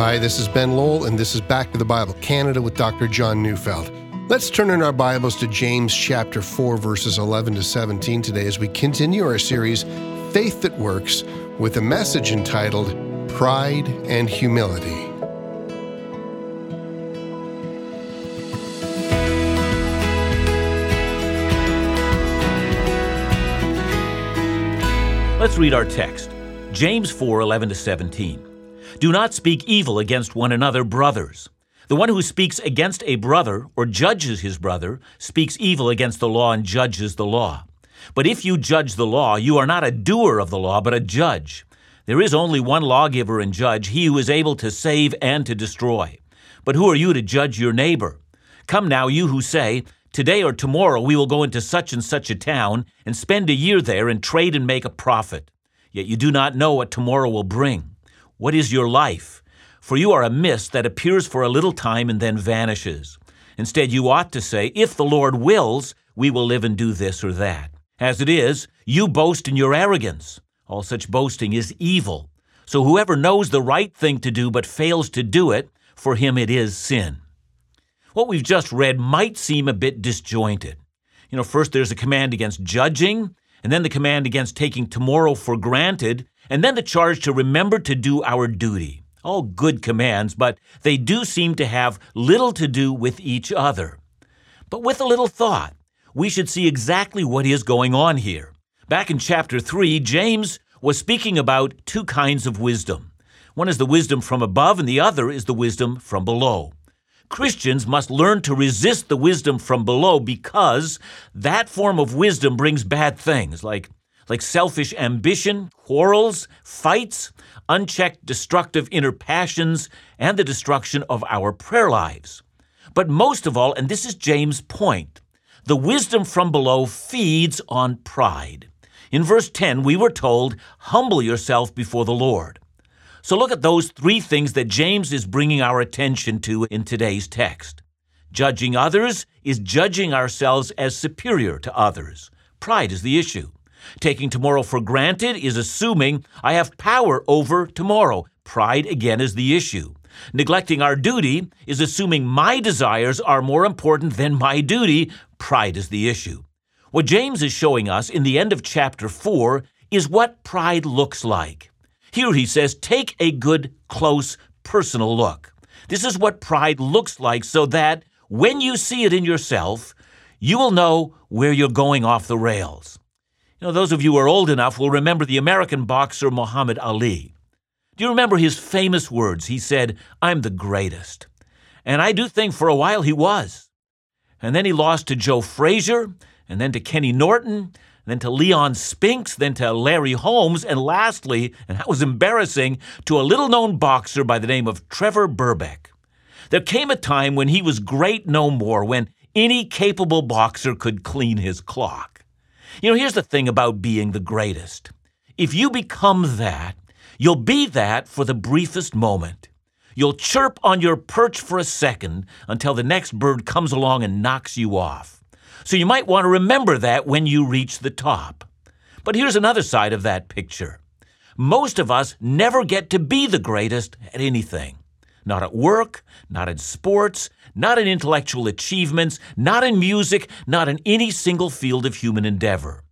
Hi, this is Ben Lowell, and this is Back to the Bible Canada with Dr. John Neufeld. Let's turn in our Bibles to James chapter 4, verses 11 to 17 today as we continue our series, Faith That Works, with a message entitled Pride and Humility. Let's read our text. James 4 11 to 17. Do not speak evil against one another, brothers. The one who speaks against a brother or judges his brother speaks evil against the law and judges the law. But if you judge the law, you are not a doer of the law, but a judge. There is only one lawgiver and judge, he who is able to save and to destroy. But who are you to judge your neighbor? Come now, you who say, Today or tomorrow we will go into such and such a town and spend a year there and trade and make a profit. Yet you do not know what tomorrow will bring. What is your life? For you are a mist that appears for a little time and then vanishes. Instead, you ought to say, If the Lord wills, we will live and do this or that. As it is, you boast in your arrogance. All such boasting is evil. So whoever knows the right thing to do but fails to do it, for him it is sin. What we've just read might seem a bit disjointed. You know, first there's a command against judging, and then the command against taking tomorrow for granted, and then the charge to remember to do our duty. All good commands, but they do seem to have little to do with each other. But with a little thought, we should see exactly what is going on here. Back in chapter 3, James was speaking about two kinds of wisdom. One is the wisdom from above, and the other is the wisdom from below. Christians must learn to resist the wisdom from below because that form of wisdom brings bad things like, like selfish ambition, quarrels, fights, unchecked destructive inner passions, and the destruction of our prayer lives. But most of all, and this is James' point, the wisdom from below feeds on pride. In verse 10, we were told, Humble yourself before the Lord. So look at those three things that James is bringing our attention to in today's text. Judging others is judging ourselves as superior to others. Pride is the issue. Taking tomorrow for granted is assuming I have power over tomorrow. Pride again is the issue. Neglecting our duty is assuming my desires are more important than my duty. Pride is the issue. What James is showing us in the end of chapter 4 is what pride looks like. Here he says, take a good, close, personal look. This is what pride looks like so that when you see it in yourself, you will know where you're going off the rails. You know, those of you who are old enough will remember the American boxer Muhammad Ali. Do you remember his famous words? He said, I'm the greatest. And I do think for a while he was. And then he lost to Joe Frazier, and then to Kenny Norton, then to Leon Spinks, then to Larry Holmes, and lastly, and that was embarrassing, to a little known boxer by the name of Trevor Berbick. There came a time when he was great no more, when any capable boxer could clean his clock. You know, here's the thing about being the greatest. If you become that, you'll be that for the briefest moment. You'll chirp on your perch for a second until the next bird comes along and knocks you off. So you might want to remember that when you reach the top. But here's another side of that picture. Most of us never get to be the greatest at anything. Not at work, not in sports, not in intellectual achievements, not in music, not in any single field of human endeavor.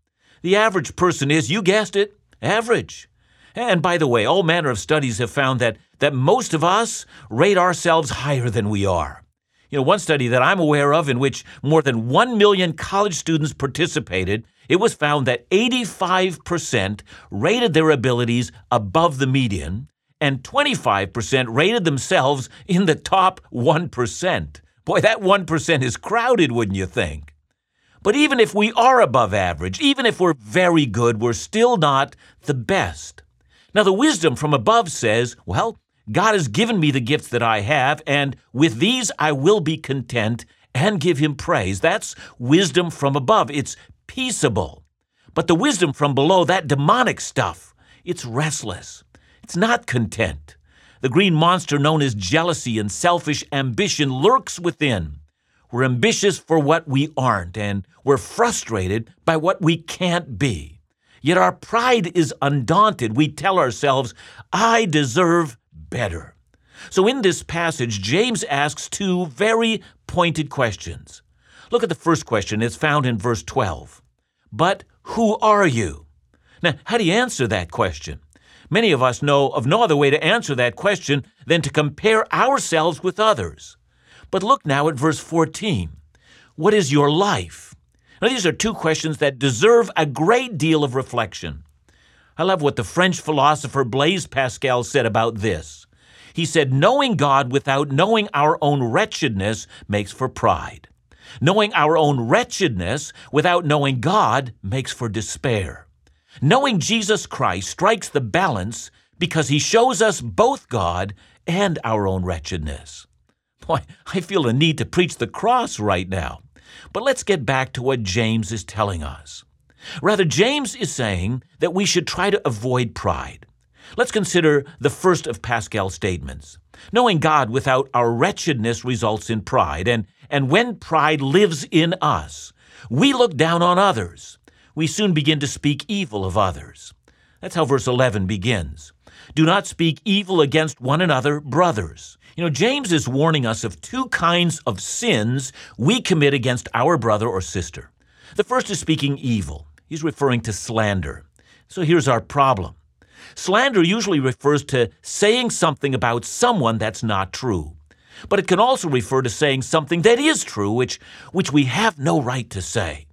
The average person is, you guessed it, average. And by the way, all manner of studies have found that, that most of us rate ourselves higher than we are. You know, one study that I'm aware of in which more than 1 million college students participated, it was found that 85% rated their abilities above the median and 25% rated themselves in the top 1%. Boy, that 1% is crowded, wouldn't you think? But even if we are above average, even if we're very good, we're still not the best. Now, the wisdom from above says, well, God has given me the gifts that I have, and with these I will be content and give him praise. That's wisdom from above. It's peaceable. But the wisdom from below, that demonic stuff, it's restless. It's not content. The green monster known as jealousy and selfish ambition lurks within. We're ambitious for what we aren't, and we're frustrated by what we can't be. Yet our pride is undaunted. We tell ourselves, I deserve better. So, in this passage, James asks two very pointed questions. Look at the first question, it's found in verse 12. But who are you? Now, how do you answer that question? Many of us know of no other way to answer that question than to compare ourselves with others. But look now at verse 14. What is your life? Now, these are two questions that deserve a great deal of reflection. I love what the French philosopher Blaise Pascal said about this. He said, Knowing God without knowing our own wretchedness makes for pride. Knowing our own wretchedness without knowing God makes for despair. Knowing Jesus Christ strikes the balance because he shows us both God and our own wretchedness. Boy, I feel a need to preach the cross right now. But let's get back to what James is telling us. Rather, James is saying that we should try to avoid pride. Let's consider the first of Pascal's statements. Knowing God without our wretchedness results in pride, and, and when pride lives in us, we look down on others. We soon begin to speak evil of others. That's how verse 11 begins. Do not speak evil against one another, brothers. You know, James is warning us of two kinds of sins we commit against our brother or sister. The first is speaking evil. He's referring to slander. So here's our problem. Slander usually refers to saying something about someone that's not true. But it can also refer to saying something that is true, which, which we have no right to say.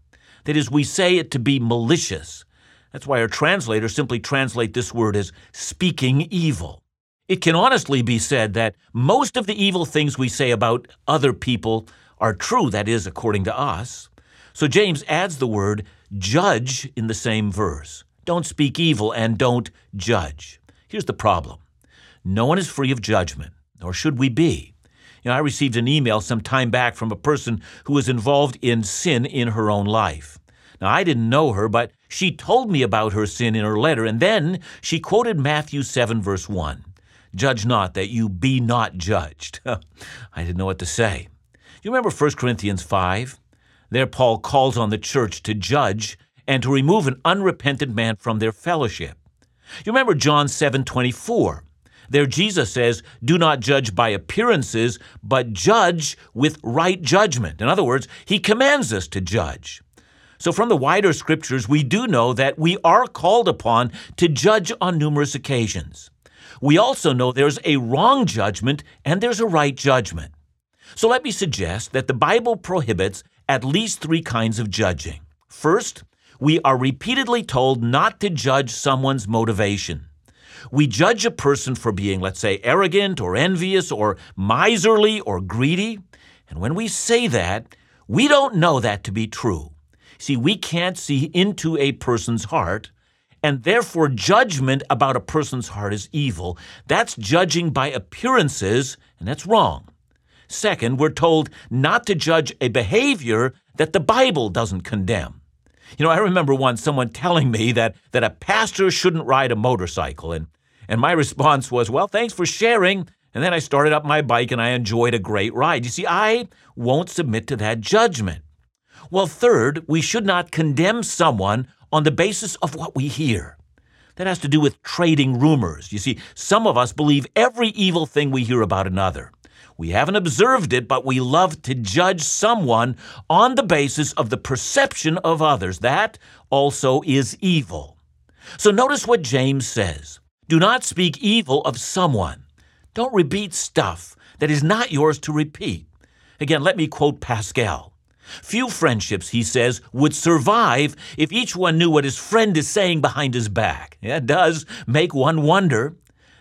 That is, we say it to be malicious. That's why our translators simply translate this word as speaking evil. It can honestly be said that most of the evil things we say about other people are true, that is, according to us. So James adds the word judge in the same verse. Don't speak evil and don't judge. Here's the problem no one is free of judgment, nor should we be. You know, I received an email some time back from a person who was involved in sin in her own life. Now, I didn't know her, but she told me about her sin in her letter, and then she quoted Matthew 7, verse 1. Judge not that you be not judged. I didn't know what to say. You remember 1 Corinthians 5? There, Paul calls on the church to judge and to remove an unrepentant man from their fellowship. You remember John 7 24? There, Jesus says, Do not judge by appearances, but judge with right judgment. In other words, he commands us to judge. So, from the wider scriptures, we do know that we are called upon to judge on numerous occasions we also know there's a wrong judgment and there's a right judgment. So let me suggest that the Bible prohibits at least three kinds of judging. First, we are repeatedly told not to judge someone's motivation. We judge a person for being, let's say, arrogant or envious or miserly or greedy. And when we say that, we don't know that to be true. See, we can't see into a person's heart, and therefore judgment about a person's heart is evil. That's judging by appearances, and that's wrong. Second, we're told not to judge a behavior that the Bible doesn't condemn. You know, I remember once someone telling me that, that a pastor shouldn't ride a motorcycle, and, and my response was, Well, thanks for sharing. And then I started up my bike and I enjoyed a great ride. You see, I won't submit to that judgment. Well, third, we should not condemn someone on the basis of what we hear. That has to do with trading rumors. You see, some of us believe every evil thing we hear about another. We haven't observed it, but we love to judge someone on the basis of the perception of others. That also is evil. So notice what James says Do not speak evil of someone. Don't repeat stuff that is not yours to repeat. Again, let me quote Pascal Few friendships, he says, would survive if each one knew what his friend is saying behind his back. It does make one wonder,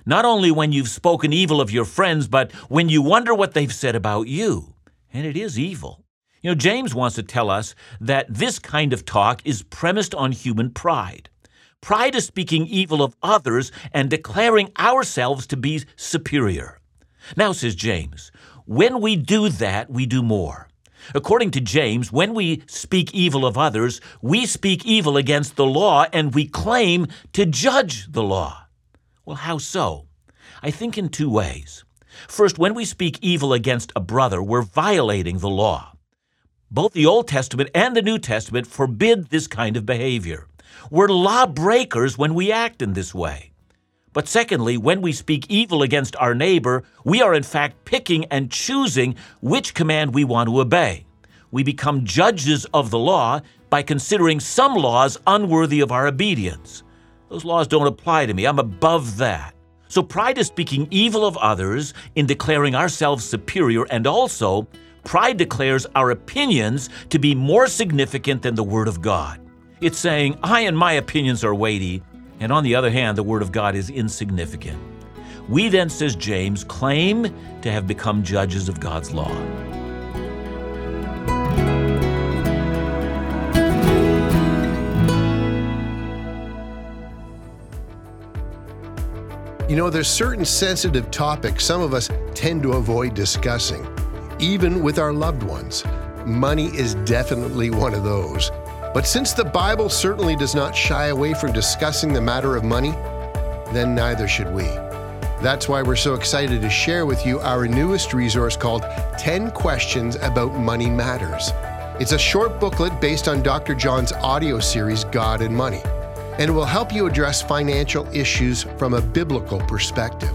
not only when you've spoken evil of your friends, but when you wonder what they've said about you. And it is evil. You know, James wants to tell us that this kind of talk is premised on human pride. Pride is speaking evil of others and declaring ourselves to be superior. Now, says James, when we do that, we do more. According to James, when we speak evil of others, we speak evil against the law and we claim to judge the law. Well, how so? I think in two ways. First, when we speak evil against a brother, we're violating the law. Both the Old Testament and the New Testament forbid this kind of behavior. We're lawbreakers when we act in this way. But secondly, when we speak evil against our neighbor, we are in fact picking and choosing which command we want to obey. We become judges of the law by considering some laws unworthy of our obedience. Those laws don't apply to me. I'm above that. So pride is speaking evil of others in declaring ourselves superior, and also pride declares our opinions to be more significant than the Word of God. It's saying, I and my opinions are weighty, and on the other hand, the Word of God is insignificant. We then, says James, claim to have become judges of God's law. You know, there's certain sensitive topics some of us tend to avoid discussing, even with our loved ones. Money is definitely one of those. But since the Bible certainly does not shy away from discussing the matter of money, then neither should we. That's why we're so excited to share with you our newest resource called 10 Questions About Money Matters. It's a short booklet based on Dr. John's audio series, God and Money, and it will help you address financial issues from a biblical perspective.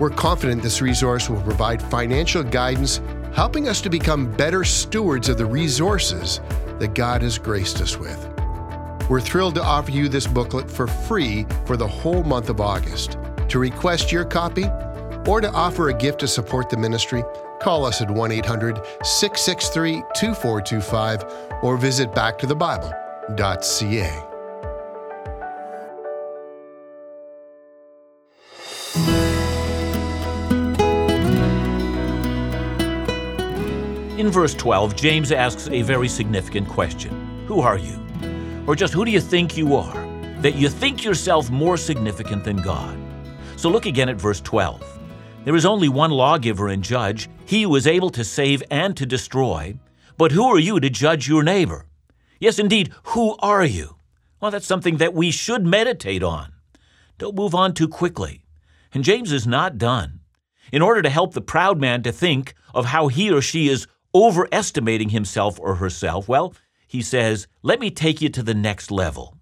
We're confident this resource will provide financial guidance, helping us to become better stewards of the resources that God has graced us with. We're thrilled to offer you this booklet for free for the whole month of August. To request your copy or to offer a gift to support the ministry, call us at 1 800 663 2425 or visit backtothebible.ca. In verse 12, James asks a very significant question Who are you? Or just who do you think you are? That you think yourself more significant than God. So look again at verse 12. There is only one lawgiver and judge, he who is able to save and to destroy. But who are you to judge your neighbor? Yes, indeed, who are you? Well, that's something that we should meditate on. Don't move on too quickly. And James is not done. In order to help the proud man to think of how he or she is overestimating himself or herself, well, he says, Let me take you to the next level.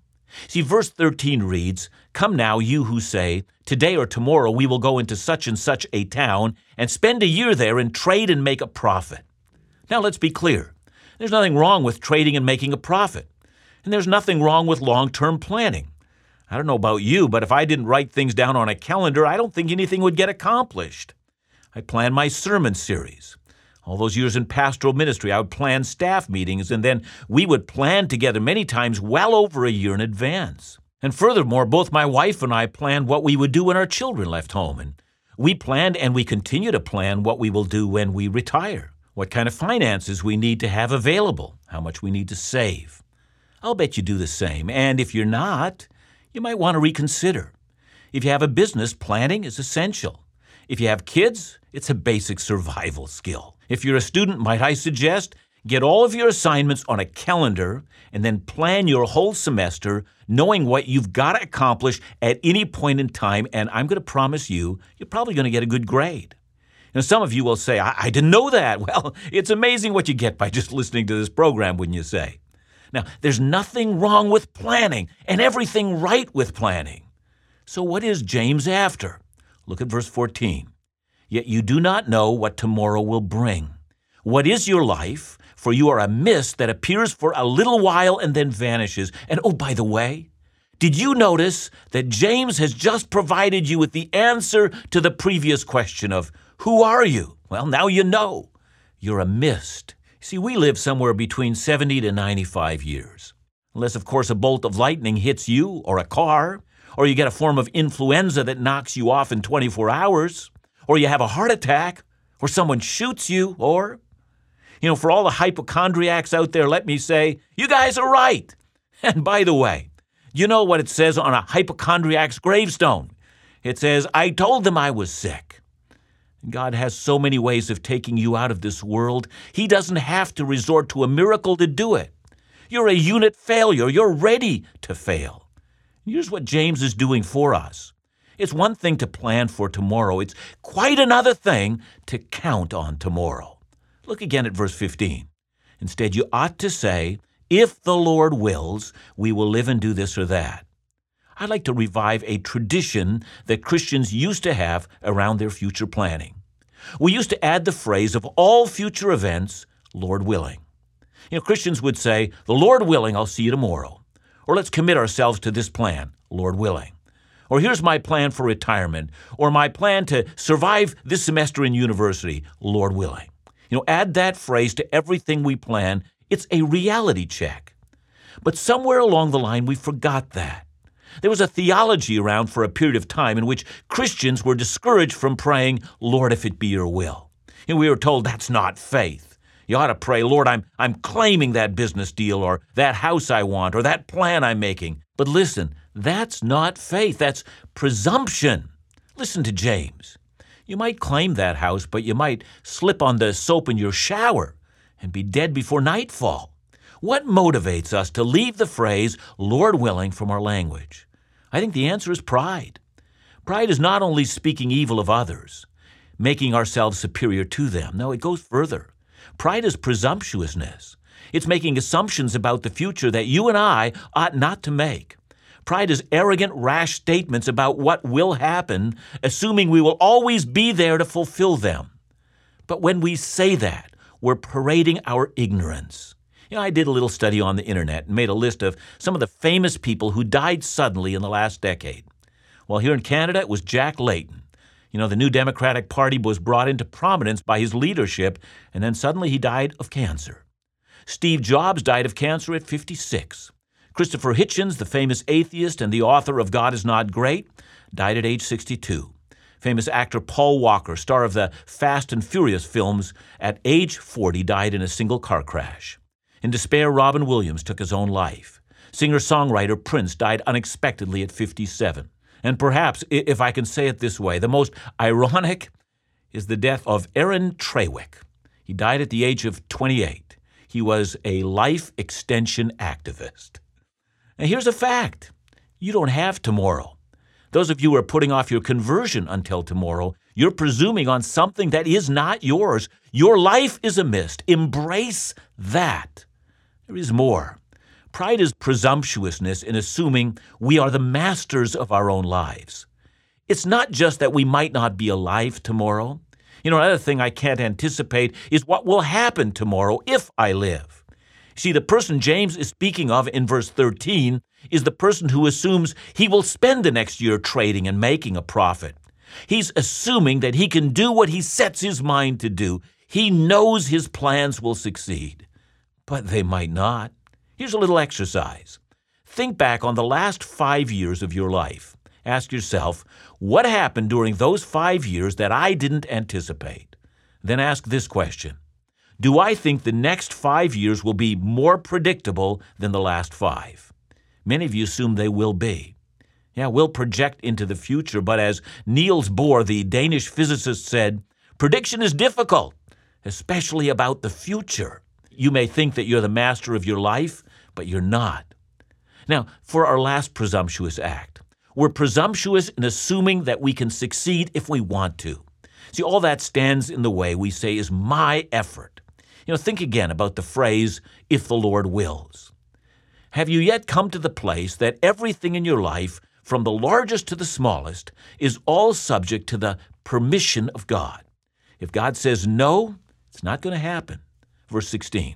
See, verse 13 reads, Come now, you who say, Today or tomorrow we will go into such and such a town and spend a year there and trade and make a profit. Now let's be clear. There's nothing wrong with trading and making a profit. And there's nothing wrong with long term planning. I don't know about you, but if I didn't write things down on a calendar, I don't think anything would get accomplished. I plan my sermon series. All those years in pastoral ministry, I would plan staff meetings, and then we would plan together many times well over a year in advance. And furthermore, both my wife and I planned what we would do when our children left home, and we planned and we continue to plan what we will do when we retire, what kind of finances we need to have available, how much we need to save. I'll bet you do the same, and if you're not, you might want to reconsider. If you have a business, planning is essential. If you have kids, it's a basic survival skill. If you're a student, might I suggest get all of your assignments on a calendar and then plan your whole semester knowing what you've got to accomplish at any point in time. And I'm going to promise you, you're probably going to get a good grade. Now, some of you will say, I-, I didn't know that. Well, it's amazing what you get by just listening to this program, wouldn't you say? Now, there's nothing wrong with planning and everything right with planning. So, what is James after? Look at verse 14 yet you do not know what tomorrow will bring. What is your life? For you are a mist that appears for a little while and then vanishes. And oh, by the way, did you notice that James has just provided you with the answer to the previous question of, Who are you? Well, now you know. You're a mist. See, we live somewhere between 70 to 95 years. Unless, of course, a bolt of lightning hits you or a car, or you get a form of influenza that knocks you off in 24 hours or you have a heart attack, or someone shoots you, or, you know, for all the hypochondriacs out there, let me say, you guys are right. And by the way, you know what it says on a hypochondriac's gravestone? It says, I told them I was sick. God has so many ways of taking you out of this world, He doesn't have to resort to a miracle to do it. You're a unit failure. You're ready to fail. Here's what James is doing for us it's one thing to plan for tomorrow, it's quite another thing to count on tomorrow. Look again at verse 15. Instead, you ought to say, If the Lord wills, we will live and do this or that. I'd like to revive a tradition that Christians used to have around their future planning. We used to add the phrase of all future events, Lord willing. You know, Christians would say, The Lord willing, I'll see you tomorrow. Or let's commit ourselves to this plan, Lord willing. Or here's my plan for retirement. Or my plan to survive this semester in university, Lord willing. You know, add that phrase to everything we plan. It's a reality check. But somewhere along the line, we forgot that. There was a theology around for a period of time in which Christians were discouraged from praying, Lord, if it be your will. And we were told that's not faith. You ought to pray, Lord, I'm, I'm claiming that business deal or that house I want or that plan I'm making. But listen, that's not faith, that's presumption. Listen to James. You might claim that house, but you might slip on the soap in your shower and be dead before nightfall. What motivates us to leave the phrase, Lord willing, from our language? I think the answer is pride. Pride is not only speaking evil of others, making ourselves superior to them. No, it goes further. Pride is presumptuousness. It's making assumptions about the future that you and I ought not to make. Pride is arrogant, rash statements about what will happen, assuming we will always be there to fulfill them. But when we say that, we're parading our ignorance. You know, I did a little study on the internet and made a list of some of the famous people who died suddenly in the last decade. Well, here in Canada, it was Jack Layton. You know, the new Democratic Party was brought into prominence by his leadership, and then suddenly he died of cancer. Steve Jobs died of cancer at 56. Christopher Hitchens, the famous atheist and the author of God is Not Great, died at age 62. Famous actor Paul Walker, star of the Fast and Furious films, at age 40 died in a single car crash. In despair, Robin Williams took his own life. Singer songwriter Prince died unexpectedly at 57. And perhaps, if I can say it this way, the most ironic is the death of Aaron Traywick. He died at the age of 28. He was a life extension activist. And here's a fact you don't have tomorrow. Those of you who are putting off your conversion until tomorrow, you're presuming on something that is not yours. Your life is a mist. Embrace that. There is more. Pride is presumptuousness in assuming we are the masters of our own lives. It's not just that we might not be alive tomorrow. You know, another thing I can't anticipate is what will happen tomorrow if I live. See, the person James is speaking of in verse 13 is the person who assumes he will spend the next year trading and making a profit. He's assuming that he can do what he sets his mind to do. He knows his plans will succeed but they might not. Here's a little exercise. Think back on the last five years of your life. Ask yourself, what happened during those five years that I didn't anticipate? Then ask this question Do I think the next five years will be more predictable than the last five? Many of you assume they will be. Yeah, we'll project into the future, but as Niels Bohr, the Danish physicist, said, prediction is difficult, especially about the future. You may think that you're the master of your life, but you're not. Now, for our last presumptuous act, we're presumptuous in assuming that we can succeed if we want to. See, all that stands in the way, we say, is my effort. You know, think again about the phrase, if the Lord wills. Have you yet come to the place that everything in your life, from the largest to the smallest, is all subject to the permission of God? If God says no, it's not going to happen verse 16.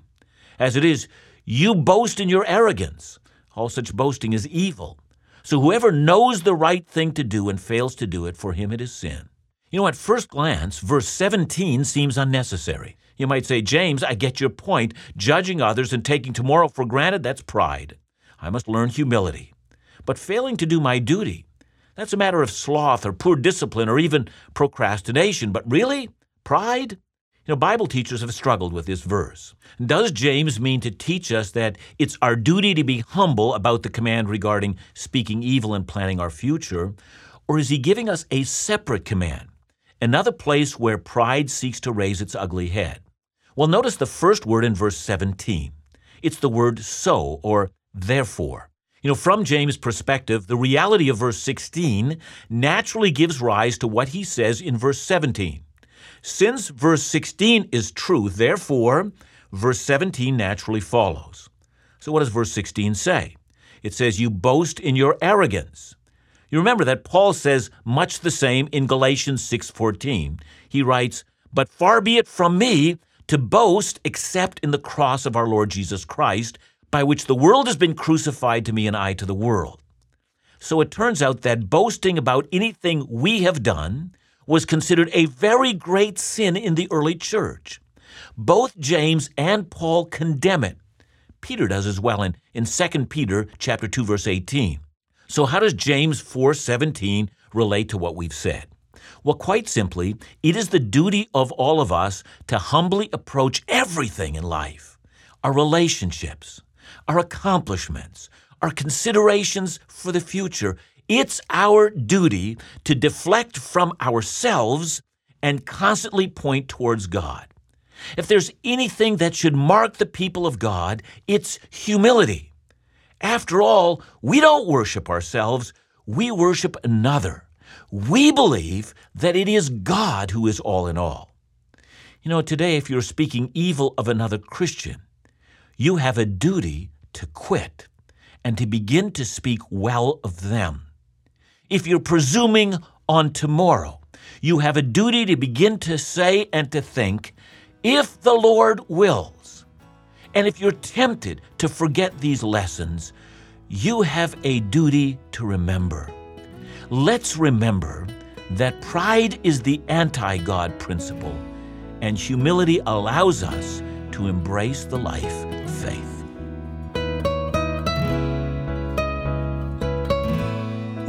As it is, you boast in your arrogance. All such boasting is evil. So whoever knows the right thing to do and fails to do it, for him it is sin. You know, at first glance, verse 17 seems unnecessary. You might say, James, I get your point. Judging others and taking tomorrow for granted, that's pride. I must learn humility. But failing to do my duty, that's a matter of sloth or poor discipline or even procrastination. But really? Pride? You know, Bible teachers have struggled with this verse. Does James mean to teach us that it's our duty to be humble about the command regarding speaking evil and planning our future? Or is he giving us a separate command, another place where pride seeks to raise its ugly head? Well, notice the first word in verse 17. It's the word so or therefore. You know, from James' perspective, the reality of verse 16 naturally gives rise to what he says in verse 17. Since verse 16 is true, therefore, verse 17 naturally follows. So, what does verse 16 say? It says, You boast in your arrogance. You remember that Paul says much the same in Galatians 6:14. He writes, "But far be it from me to boast except in the cross of our Lord Jesus Christ, by which the world has been crucified to me and I to the world." So it turns out that boasting about anything we have done was considered a very great sin in the early church. Both James and Paul condemn it. Peter does as well in, in 2 Peter chapter 2 verse 18. So how does James 4:17 relate to what we've said? Well, quite simply, it is the duty of all of us to humbly approach everything in life. Our relationships, our accomplishments, our considerations for the future. It's our duty to deflect from ourselves and constantly point towards God. If there's anything that should mark the people of God, it's humility. After all, we don't worship ourselves, we worship another. We believe that it is God who is all in all. You know, today, if you're speaking evil of another Christian, you have a duty to quit and to begin to speak well of them. If you're presuming on tomorrow, you have a duty to begin to say and to think, if the Lord wills. And if you're tempted to forget these lessons, you have a duty to remember. Let's remember that pride is the anti God principle, and humility allows us to embrace the life of faith.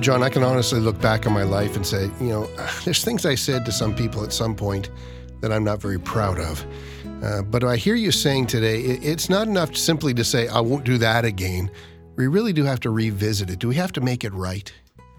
John, I can honestly look back on my life and say, you know, there's things I said to some people at some point that I'm not very proud of. Uh, but I hear you saying today, it's not enough simply to say, I won't do that again. We really do have to revisit it. Do we have to make it right?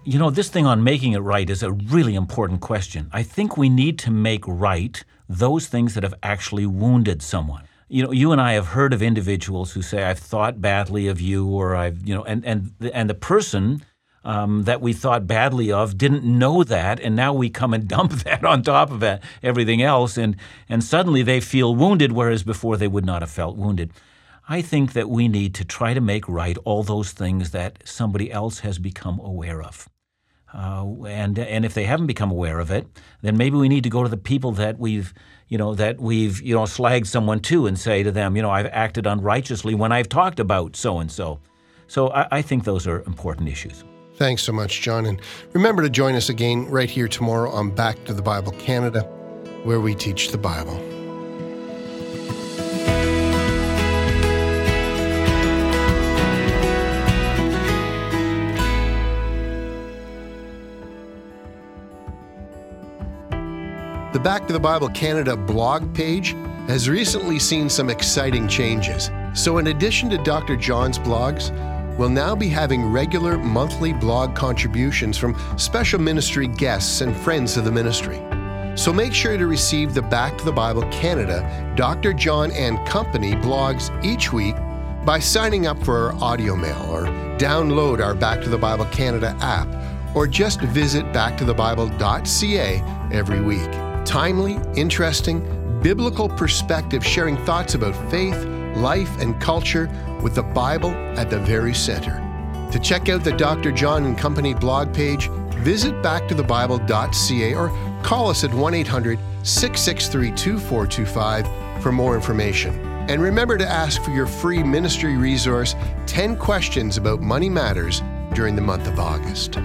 You know, this thing on making it right is a really important question. I think we need to make right those things that have actually wounded someone. You know, you and I have heard of individuals who say, I've thought badly of you, or I've, you know, and, and, and the person um, that we thought badly of didn't know that, and now we come and dump that on top of it, everything else, and and suddenly they feel wounded, whereas before they would not have felt wounded. I think that we need to try to make right all those things that somebody else has become aware of. Uh, and and if they haven't become aware of it, then maybe we need to go to the people that we've you know that we've you know slagged someone to and say to them, you know, I've acted unrighteously when I've talked about so and so. So I, I think those are important issues. Thanks so much, John. And remember to join us again right here tomorrow on Back to the Bible Canada, where we teach the Bible. The Back to the Bible Canada blog page has recently seen some exciting changes. So, in addition to Dr. John's blogs, will now be having regular monthly blog contributions from special ministry guests and friends of the ministry. So make sure to receive the Back to the Bible Canada Dr. John and Company blogs each week by signing up for our audio mail or download our Back to the Bible Canada app or just visit backtothebible.ca every week. Timely, interesting, biblical perspective sharing thoughts about faith, life, and culture with the Bible at the very center. To check out the Dr. John and Company blog page, visit backtothebible.ca or call us at 1 800 663 2425 for more information. And remember to ask for your free ministry resource 10 questions about money matters during the month of August.